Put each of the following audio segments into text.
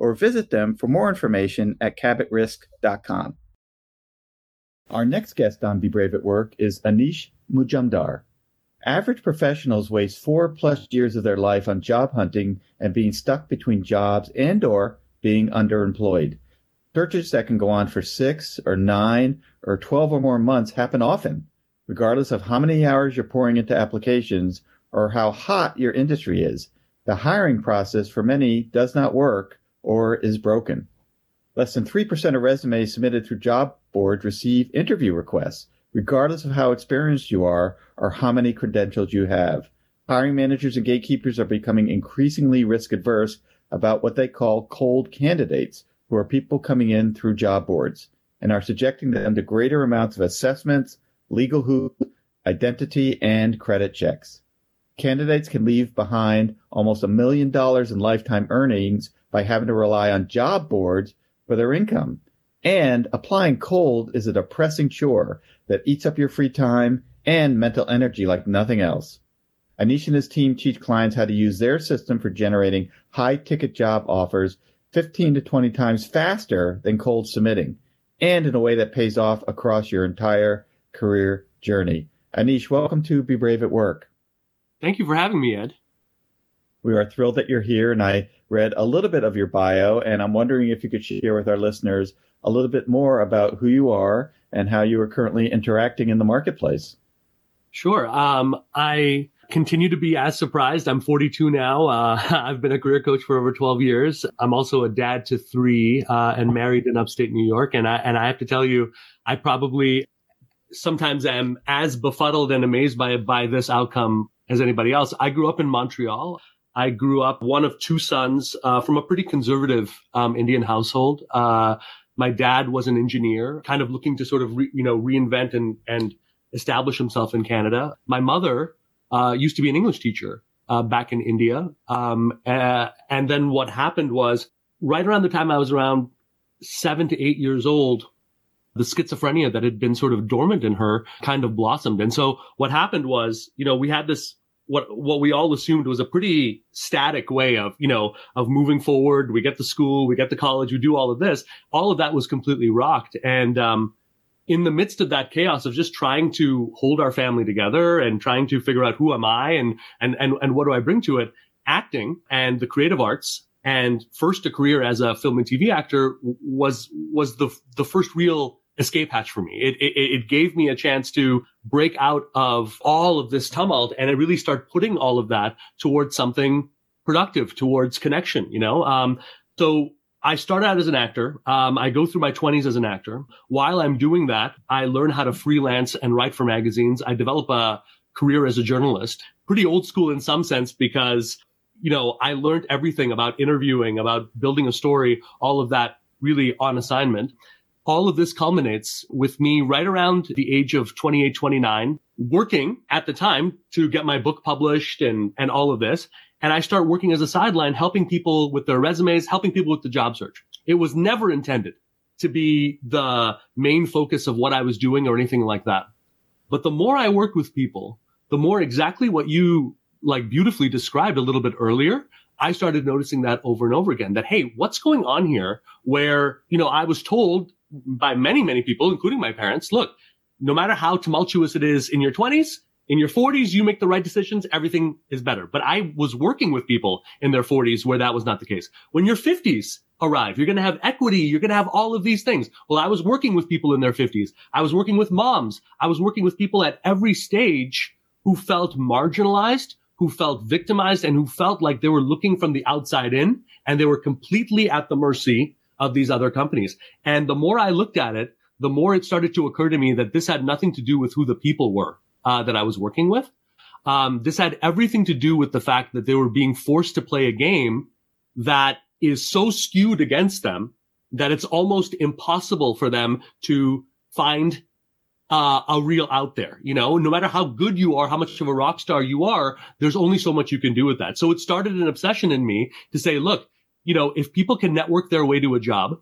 or visit them for more information at cabotrisk.com. Our next guest on Be Brave at Work is Anish Majumdar. Average professionals waste four plus years of their life on job hunting and being stuck between jobs and or being underemployed. Searches that can go on for six or nine or 12 or more months happen often, regardless of how many hours you're pouring into applications or how hot your industry is. The hiring process for many does not work or is broken. Less than 3% of resumes submitted through job boards receive interview requests, regardless of how experienced you are or how many credentials you have. Hiring managers and gatekeepers are becoming increasingly risk adverse about what they call cold candidates, who are people coming in through job boards, and are subjecting them to greater amounts of assessments, legal hoops, identity, and credit checks. Candidates can leave behind almost a million dollars in lifetime earnings by having to rely on job boards for their income. And applying cold is a depressing chore that eats up your free time and mental energy like nothing else. Anish and his team teach clients how to use their system for generating high ticket job offers 15 to 20 times faster than cold submitting and in a way that pays off across your entire career journey. Anish, welcome to Be Brave at Work. Thank you for having me, Ed. We are thrilled that you're here, and I read a little bit of your bio, and I'm wondering if you could share with our listeners a little bit more about who you are and how you are currently interacting in the marketplace. Sure. Um, I continue to be as surprised. I'm 42 now. Uh, I've been a career coach for over 12 years. I'm also a dad to three uh, and married in upstate New York. And I and I have to tell you, I probably sometimes am as befuddled and amazed by by this outcome as anybody else. I grew up in Montreal. I grew up one of two sons uh, from a pretty conservative um, Indian household. Uh, my dad was an engineer, kind of looking to sort of re, you know reinvent and and establish himself in Canada. My mother uh, used to be an English teacher uh, back in India, um, and then what happened was right around the time I was around seven to eight years old. The schizophrenia that had been sort of dormant in her kind of blossomed. And so what happened was, you know, we had this what what we all assumed was a pretty static way of you know of moving forward. We get to school, we get to college, we do all of this. All of that was completely rocked, and um, in the midst of that chaos of just trying to hold our family together and trying to figure out who am I and and and and what do I bring to it, acting and the creative arts and first a career as a film and TV actor was was the the first real escape hatch for me. It, it, it gave me a chance to break out of all of this tumult and I really start putting all of that towards something productive, towards connection, you know? Um, so I start out as an actor. Um, I go through my 20s as an actor. While I'm doing that, I learn how to freelance and write for magazines. I develop a career as a journalist, pretty old school in some sense because, you know, I learned everything about interviewing, about building a story, all of that really on assignment all of this culminates with me right around the age of 28, 29, working at the time to get my book published and, and all of this. And I start working as a sideline, helping people with their resumes, helping people with the job search. It was never intended to be the main focus of what I was doing or anything like that. But the more I worked with people, the more exactly what you like beautifully described a little bit earlier, I started noticing that over and over again that, hey, what's going on here where, you know, I was told by many, many people, including my parents, look, no matter how tumultuous it is in your 20s, in your 40s, you make the right decisions, everything is better. But I was working with people in their 40s where that was not the case. When your 50s arrive, you're going to have equity, you're going to have all of these things. Well, I was working with people in their 50s. I was working with moms. I was working with people at every stage who felt marginalized, who felt victimized, and who felt like they were looking from the outside in and they were completely at the mercy of these other companies. And the more I looked at it, the more it started to occur to me that this had nothing to do with who the people were uh, that I was working with. Um, this had everything to do with the fact that they were being forced to play a game that is so skewed against them that it's almost impossible for them to find uh, a real out there. You know, no matter how good you are, how much of a rock star you are, there's only so much you can do with that. So it started an obsession in me to say, look, you know, if people can network their way to a job,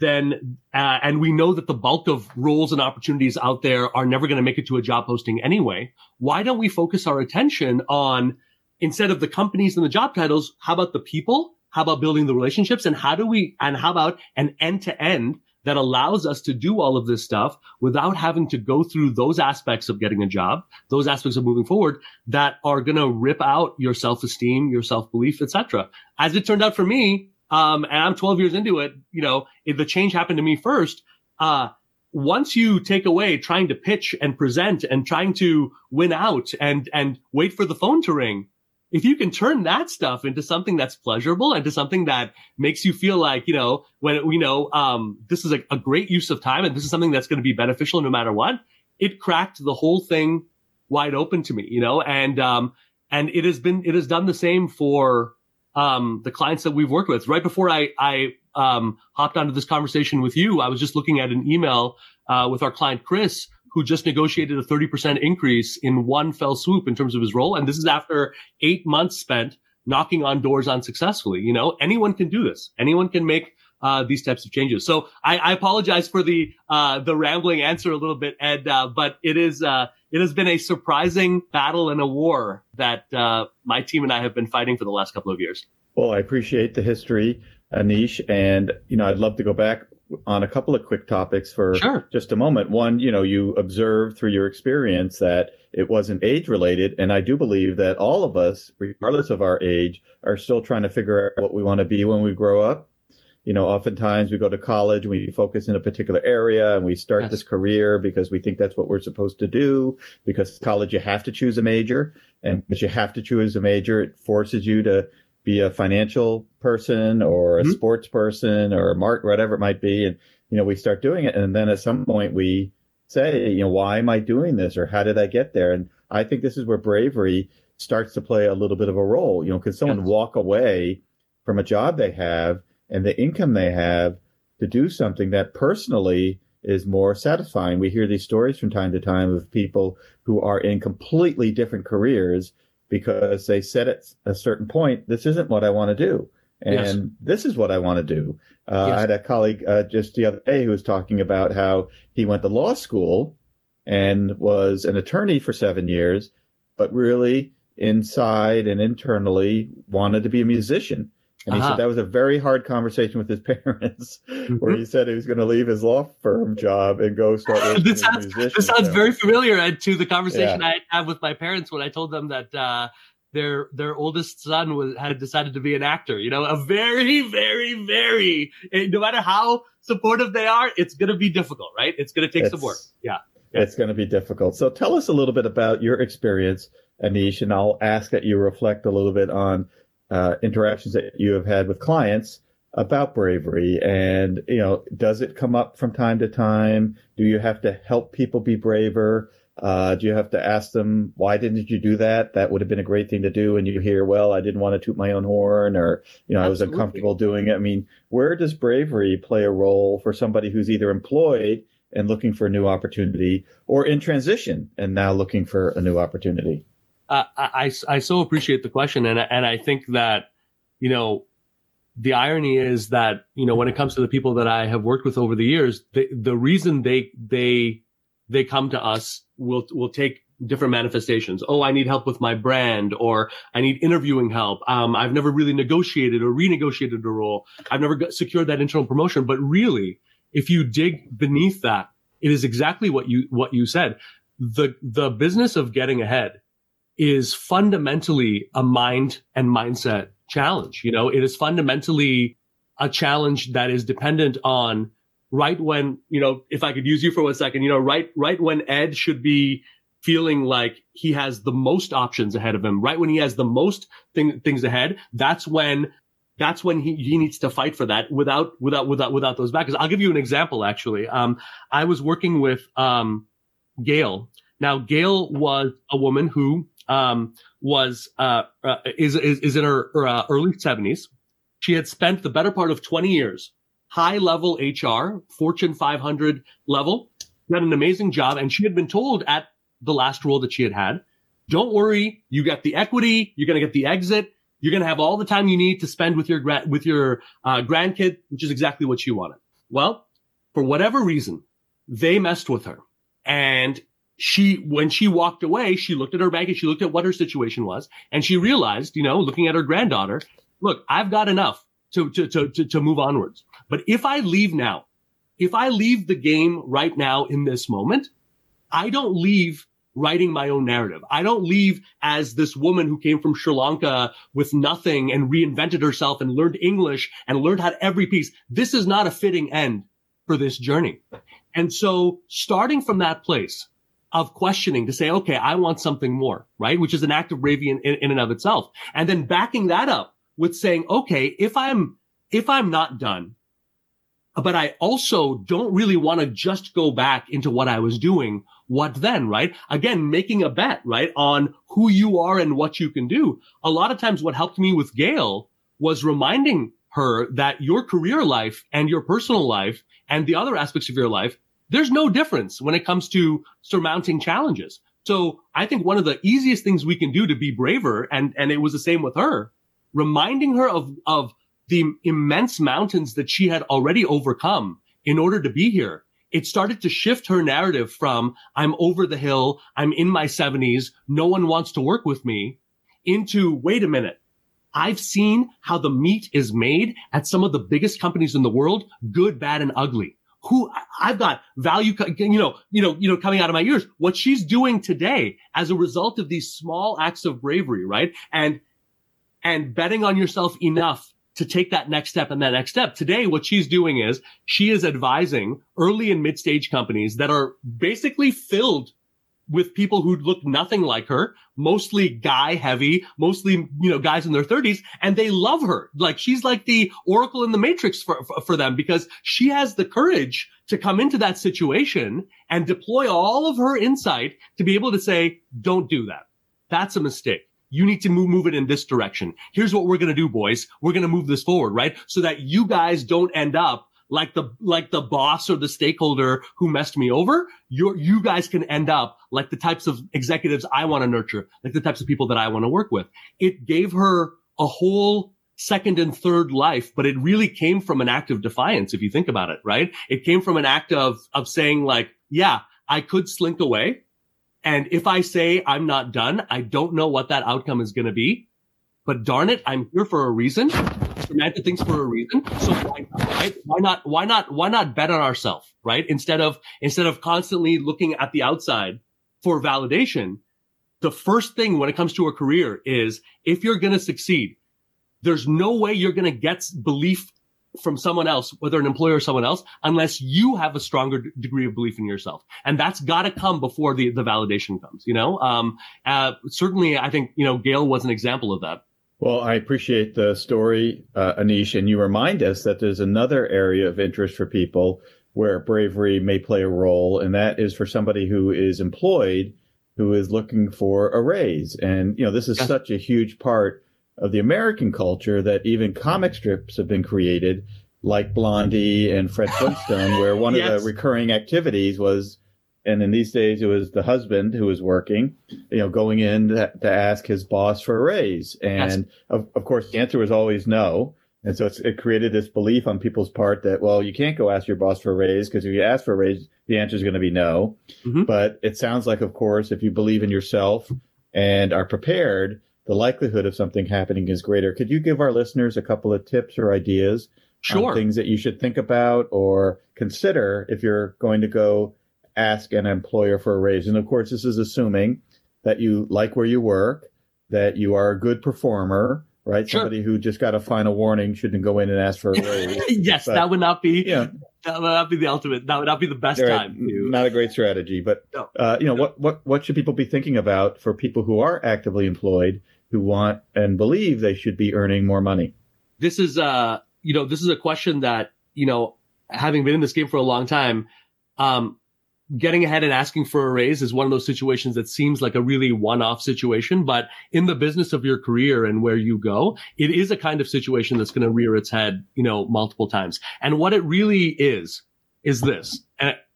then uh, and we know that the bulk of roles and opportunities out there are never going to make it to a job posting anyway why don't we focus our attention on instead of the companies and the job titles how about the people? How about building the relationships? And how do we and how about an end to end that allows us to do all of this stuff without having to go through those aspects of getting a job, those aspects of moving forward that are going to rip out your self-esteem, your self-belief, etc. As it turned out for me, um, and I'm 12 years into it. You know, the change happened to me first. Uh, once you take away trying to pitch and present and trying to win out and, and wait for the phone to ring, if you can turn that stuff into something that's pleasurable and to something that makes you feel like, you know, when we know, um, this is a, a great use of time and this is something that's going to be beneficial no matter what, it cracked the whole thing wide open to me, you know, and, um, and it has been, it has done the same for, um, the clients that we've worked with. Right before I, I um, hopped onto this conversation with you, I was just looking at an email uh, with our client Chris, who just negotiated a 30% increase in one fell swoop in terms of his role. And this is after eight months spent knocking on doors unsuccessfully. You know, anyone can do this. Anyone can make uh, these types of changes. So I, I apologize for the uh, the rambling answer a little bit, Ed, uh, but it is uh, it has been a surprising battle and a war that uh, my team and I have been fighting for the last couple of years. Well, I appreciate the history, Anish, and you know I'd love to go back on a couple of quick topics for sure. just a moment. One, you know, you observed through your experience that it wasn't age related, and I do believe that all of us, regardless of our age, are still trying to figure out what we want to be when we grow up you know, oftentimes we go to college, we focus in a particular area and we start yes. this career because we think that's what we're supposed to do. Because college, you have to choose a major and but you have to choose a major. It forces you to be a financial person or a mm-hmm. sports person or a mark, whatever it might be. And, you know, we start doing it. And then at some point we say, you know, why am I doing this or how did I get there? And I think this is where bravery starts to play a little bit of a role. You know, can someone yes. walk away from a job they have and the income they have to do something that personally is more satisfying. We hear these stories from time to time of people who are in completely different careers because they said at a certain point, this isn't what I want to do. And yes. this is what I want to do. Uh, yes. I had a colleague uh, just the other day who was talking about how he went to law school and was an attorney for seven years, but really inside and internally wanted to be a musician. And he uh-huh. said that was a very hard conversation with his parents, mm-hmm. where he said he was going to leave his law firm job and go start working this sounds, a musician. This sounds very familiar to the conversation yeah. I had with my parents when I told them that uh, their their oldest son was had decided to be an actor. You know, a very, very, very eh, no matter how supportive they are, it's going to be difficult, right? It's going to take it's, some work. Yeah. yeah. It's going to be difficult. So tell us a little bit about your experience, Anish, and I'll ask that you reflect a little bit on uh, interactions that you have had with clients about bravery? And you know does it come up from time to time? Do you have to help people be braver? Uh, do you have to ask them why didn't you do that? That would have been a great thing to do. And you hear well i didn't want to toot my own horn or you know Absolutely. i was uncomfortable doing it. I mean where does bravery play a role for somebody who's either employed and looking for a new opportunity or in transition and now looking for a new opportunity I, I so appreciate the question. And, and I think that, you know, the irony is that, you know, when it comes to the people that I have worked with over the years, the, the reason they, they, they come to us will, will take different manifestations. Oh, I need help with my brand or I need interviewing help. Um, I've never really negotiated or renegotiated a role. I've never got, secured that internal promotion. But really, if you dig beneath that, it is exactly what you, what you said. The, the business of getting ahead is fundamentally a mind and mindset challenge. You know, it is fundamentally a challenge that is dependent on right when, you know, if I could use you for one second, you know, right, right when Ed should be feeling like he has the most options ahead of him, right when he has the most thing, things ahead, that's when that's when he, he needs to fight for that without without without without those backers. I'll give you an example actually. Um, I was working with um, Gail. Now Gail was a woman who um, was uh, uh, is, is is in her, uh, early seventies. She had spent the better part of twenty years high level HR, Fortune 500 level. Had an amazing job, and she had been told at the last role that she had had, don't worry, you get the equity, you're going to get the exit, you're going to have all the time you need to spend with your gra- with your uh, grandkid, which is exactly what she wanted. Well, for whatever reason, they messed with her, and she when she walked away, she looked at her bank and she looked at what her situation was, and she realized, you know, looking at her granddaughter, look, I've got enough to to to to, to move onwards. But if I leave now, if I leave the game right now in this moment, I don't leave writing my own narrative. I don't leave as this woman who came from Sri Lanka with nothing and reinvented herself and learned English and learned how to every piece. This is not a fitting end for this journey. And so starting from that place of questioning to say, okay, I want something more, right? Which is an act of bravery in, in, in and of itself. And then backing that up with saying, okay, if I'm, if I'm not done, but I also don't really want to just go back into what I was doing. What then, right? Again, making a bet, right? On who you are and what you can do. A lot of times what helped me with Gail was reminding her that your career life and your personal life and the other aspects of your life, there's no difference when it comes to surmounting challenges. So I think one of the easiest things we can do to be braver, and, and it was the same with her, reminding her of, of the immense mountains that she had already overcome in order to be here. It started to shift her narrative from I'm over the hill. I'm in my seventies. No one wants to work with me into wait a minute. I've seen how the meat is made at some of the biggest companies in the world, good, bad, and ugly. Who I've got value, you know, you know, you know, coming out of my ears. What she's doing today as a result of these small acts of bravery, right? And, and betting on yourself enough to take that next step and that next step. Today, what she's doing is she is advising early and mid stage companies that are basically filled with people who look nothing like her, mostly guy heavy, mostly, you know, guys in their thirties, and they love her. Like she's like the oracle in the matrix for, for, for, them because she has the courage to come into that situation and deploy all of her insight to be able to say, don't do that. That's a mistake you need to move, move it in this direction. Here's what we're going to do, boys. We're going to move this forward, right? So that you guys don't end up like the, like the boss or the stakeholder who messed me over. You, you guys can end up like the types of executives I want to nurture, like the types of people that I want to work with. It gave her a whole second and third life, but it really came from an act of defiance. If you think about it, right? It came from an act of, of saying like, yeah, I could slink away. And if I say I'm not done, I don't know what that outcome is going to be. But darn it, I'm here for a reason. Samantha thinks for a reason. So why not, right? Why not, why not, why not bet on ourselves, right? Instead of, instead of constantly looking at the outside for validation, the first thing when it comes to a career is if you're going to succeed, there's no way you're going to get belief from someone else, whether an employer or someone else, unless you have a stronger d- degree of belief in yourself. And that's got to come before the, the validation comes, you know? Um, uh, certainly, I think, you know, Gail was an example of that. Well, I appreciate the story, uh, Anish, and you remind us that there's another area of interest for people where bravery may play a role, and that is for somebody who is employed who is looking for a raise. And, you know, this is such a huge part of the American culture that even comic strips have been created, like Blondie and Fred Flintstone, where one yes. of the recurring activities was, and in these days it was the husband who was working, you know, going in to, to ask his boss for a raise. And yes. of, of course, the answer was always no. And so it created this belief on people's part that, well, you can't go ask your boss for a raise because if you ask for a raise, the answer is going to be no. Mm-hmm. But it sounds like, of course, if you believe in yourself and are prepared, the likelihood of something happening is greater. Could you give our listeners a couple of tips or ideas sure. things that you should think about or consider if you're going to go ask an employer for a raise? And of course, this is assuming that you like where you work, that you are a good performer, right? Sure. Somebody who just got a final warning shouldn't go in and ask for a raise. yes, but, that would not be. Yeah. That would not be the ultimate. That would not be the best right, time. To... Not a great strategy, but no. uh, you know no. what? What what should people be thinking about for people who are actively employed who want and believe they should be earning more money? This is uh, you know, this is a question that you know, having been in this game for a long time, um, getting ahead and asking for a raise is one of those situations that seems like a really one-off situation, but in the business of your career and where you go, it is a kind of situation that's going to rear its head, you know, multiple times. And what it really is, is this.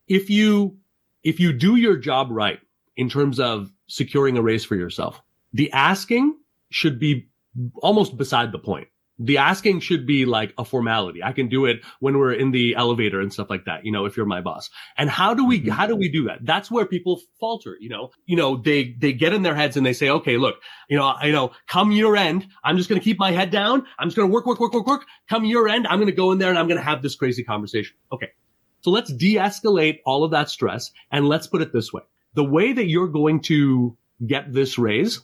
If you, if you do your job right in terms of securing a raise for yourself, the asking should be almost beside the point the asking should be like a formality. I can do it when we're in the elevator and stuff like that, you know, if you're my boss. And how do we, mm-hmm. how do we do that? That's where people falter, you know, you know, they, they get in their heads and they say, okay, look, you know, you know, come year end, I'm just going to keep my head down. I'm just going to work, work, work, work, work. Come year end, I'm going to go in there and I'm going to have this crazy conversation. Okay. So let's de-escalate all of that stress and let's put it this way. The way that you're going to get this raise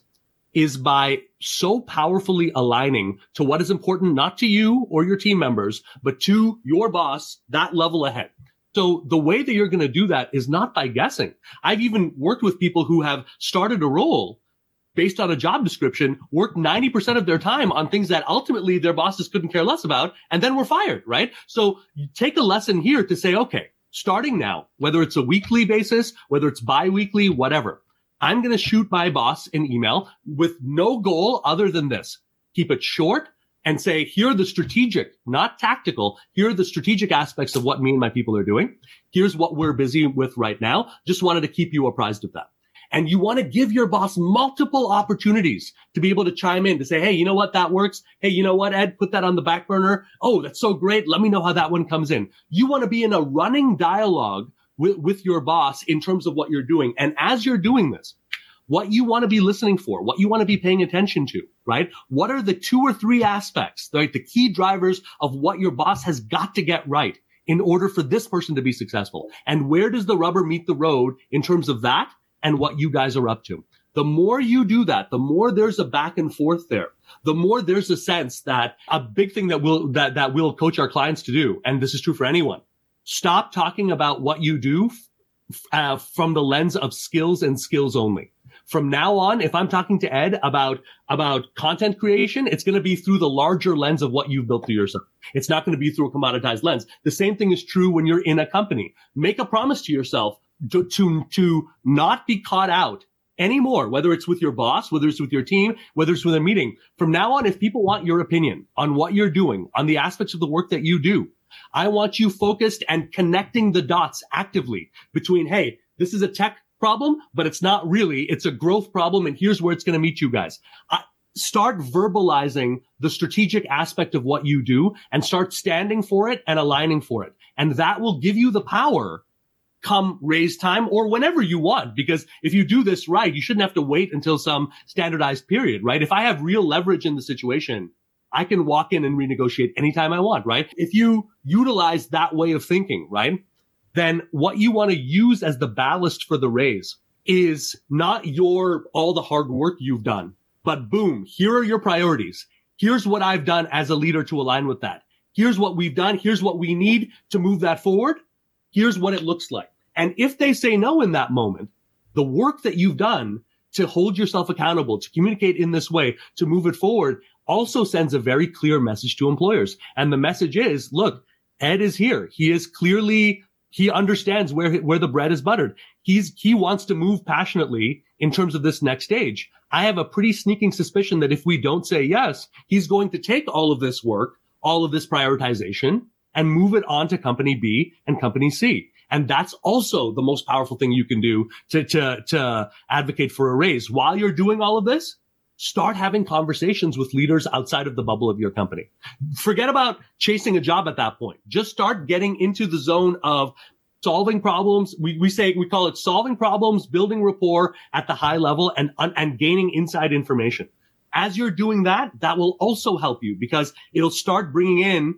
is by so powerfully aligning to what is important, not to you or your team members, but to your boss, that level ahead. So the way that you're going to do that is not by guessing. I've even worked with people who have started a role based on a job description, worked 90% of their time on things that ultimately their bosses couldn't care less about, and then were fired, right? So you take a lesson here to say, okay, starting now, whether it's a weekly basis, whether it's bi-weekly, whatever, I'm going to shoot my boss an email with no goal other than this. Keep it short and say, here are the strategic, not tactical. Here are the strategic aspects of what me and my people are doing. Here's what we're busy with right now. Just wanted to keep you apprised of that. And you want to give your boss multiple opportunities to be able to chime in to say, Hey, you know what? That works. Hey, you know what, Ed? Put that on the back burner. Oh, that's so great. Let me know how that one comes in. You want to be in a running dialogue with, with your boss in terms of what you're doing. And as you're doing this, what you want to be listening for, what you want to be paying attention to, right? What are the two or three aspects, right? The key drivers of what your boss has got to get right in order for this person to be successful. And where does the rubber meet the road in terms of that and what you guys are up to? The more you do that, the more there's a back and forth there. The more there's a sense that a big thing that we'll, that, that we'll coach our clients to do. And this is true for anyone Stop talking about what you do uh, from the lens of skills and skills only. From now on, if I'm talking to Ed about, about content creation, it's going to be through the larger lens of what you've built for yourself. It's not going to be through a commoditized lens. The same thing is true when you're in a company. Make a promise to yourself to, to, to not be caught out anymore, whether it's with your boss, whether it's with your team, whether it's with a meeting. From now on, if people want your opinion on what you're doing, on the aspects of the work that you do, I want you focused and connecting the dots actively between, hey, this is a tech problem, but it's not really. It's a growth problem. And here's where it's going to meet you guys. I, start verbalizing the strategic aspect of what you do and start standing for it and aligning for it. And that will give you the power come raise time or whenever you want. Because if you do this right, you shouldn't have to wait until some standardized period, right? If I have real leverage in the situation, I can walk in and renegotiate anytime I want, right? If you utilize that way of thinking, right? Then what you want to use as the ballast for the raise is not your, all the hard work you've done, but boom, here are your priorities. Here's what I've done as a leader to align with that. Here's what we've done. Here's what we need to move that forward. Here's what it looks like. And if they say no in that moment, the work that you've done to hold yourself accountable, to communicate in this way, to move it forward also sends a very clear message to employers. And the message is, look, Ed is here. He is clearly, he understands where, where the bread is buttered. He's, he wants to move passionately in terms of this next stage. I have a pretty sneaking suspicion that if we don't say yes, he's going to take all of this work, all of this prioritization and move it on to company B and company C. And that's also the most powerful thing you can do to, to, to advocate for a raise. While you're doing all of this, start having conversations with leaders outside of the bubble of your company. Forget about chasing a job at that point. Just start getting into the zone of solving problems. We, we say, we call it solving problems, building rapport at the high level and, and gaining inside information. As you're doing that, that will also help you because it'll start bringing in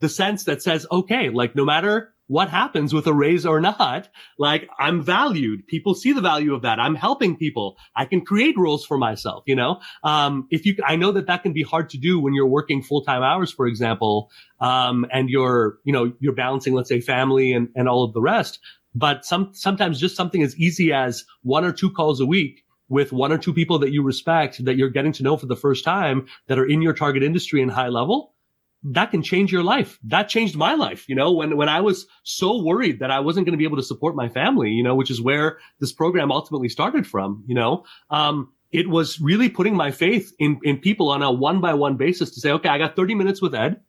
the sense that says, okay, like no matter what happens with a raise or not, like I'm valued. People see the value of that. I'm helping people. I can create roles for myself, you know? Um, if you, I know that that can be hard to do when you're working full-time hours, for example, um, and you're, you know, you're balancing, let's say family and, and all of the rest. But some, sometimes just something as easy as one or two calls a week with one or two people that you respect that you're getting to know for the first time that are in your target industry and high level that can change your life. That changed my life. You know, when, when I was so worried that I wasn't going to be able to support my family, you know, which is where this program ultimately started from, you know, um, it was really putting my faith in, in people on a one by one basis to say, okay, I got 30 minutes with Ed.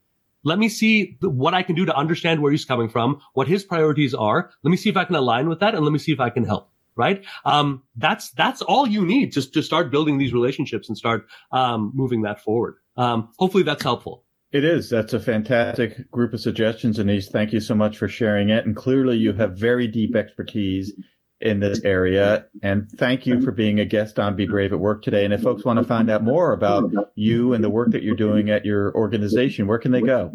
Let me see what I can do to understand where he's coming from, what his priorities are. Let me see if I can align with that and let me see if I can help. Right. Um, that's, that's all you need to, to start building these relationships and start, um, moving that forward. Um, hopefully that's helpful. It is. That's a fantastic group of suggestions, Anish. Thank you so much for sharing it. And clearly, you have very deep expertise in this area. And thank you for being a guest on Be Brave at Work today. And if folks want to find out more about you and the work that you're doing at your organization, where can they go?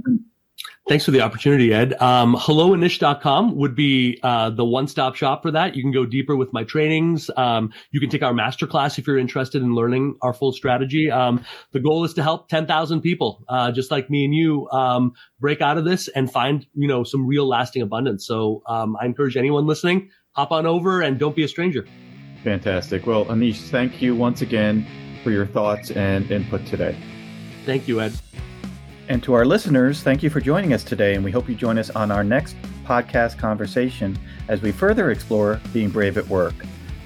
Thanks for the opportunity, Ed. Um, helloanish.com would be uh, the one-stop shop for that. You can go deeper with my trainings. Um, you can take our masterclass if you're interested in learning our full strategy. Um, the goal is to help 10,000 people, uh, just like me and you, um, break out of this and find, you know, some real lasting abundance. So um, I encourage anyone listening, hop on over and don't be a stranger. Fantastic. Well, Anish, thank you once again for your thoughts and input today. Thank you, Ed. And to our listeners, thank you for joining us today, and we hope you join us on our next podcast conversation as we further explore being brave at work.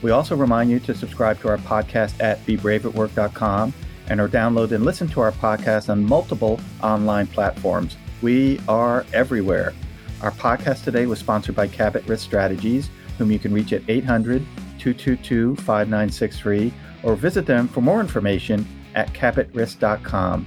We also remind you to subscribe to our podcast at bebraveatwork.com and or download and listen to our podcast on multiple online platforms. We are everywhere. Our podcast today was sponsored by Cabot Risk Strategies, whom you can reach at 800 222 5963 or visit them for more information at cabotrisk.com.